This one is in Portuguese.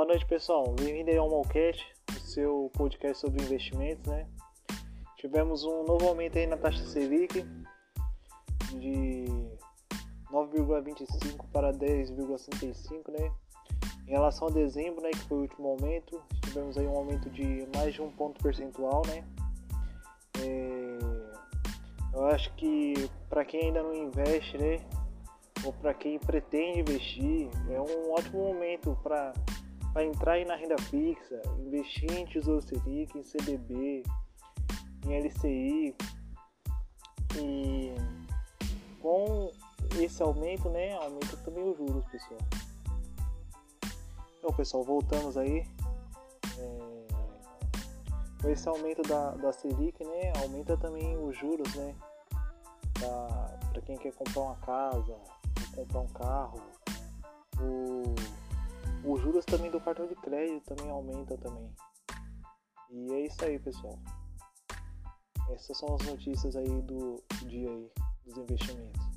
Boa noite, pessoal. Bem-vindo ao Malcast, o seu podcast sobre investimentos, né? Tivemos um novo aumento aí na taxa Selic de 9,25 para 10,65, né? Em relação a dezembro, né, que foi o último aumento, tivemos aí um aumento de mais de um ponto percentual, né? É... Eu acho que para quem ainda não investe, né, ou para quem pretende investir, é um ótimo momento para entrar aí na renda fixa, investir em Tesouro Selic, em CDB, em LCI e com esse aumento, né, aumenta também os juros, pessoal. Então, pessoal, voltamos aí. É, com esse aumento da, da Selic, né, aumenta também os juros, né, para quem quer comprar uma casa, comprar um carro. Também do cartão de crédito também aumenta também. E é isso aí, pessoal. Essas são as notícias aí do dia aí dos investimentos.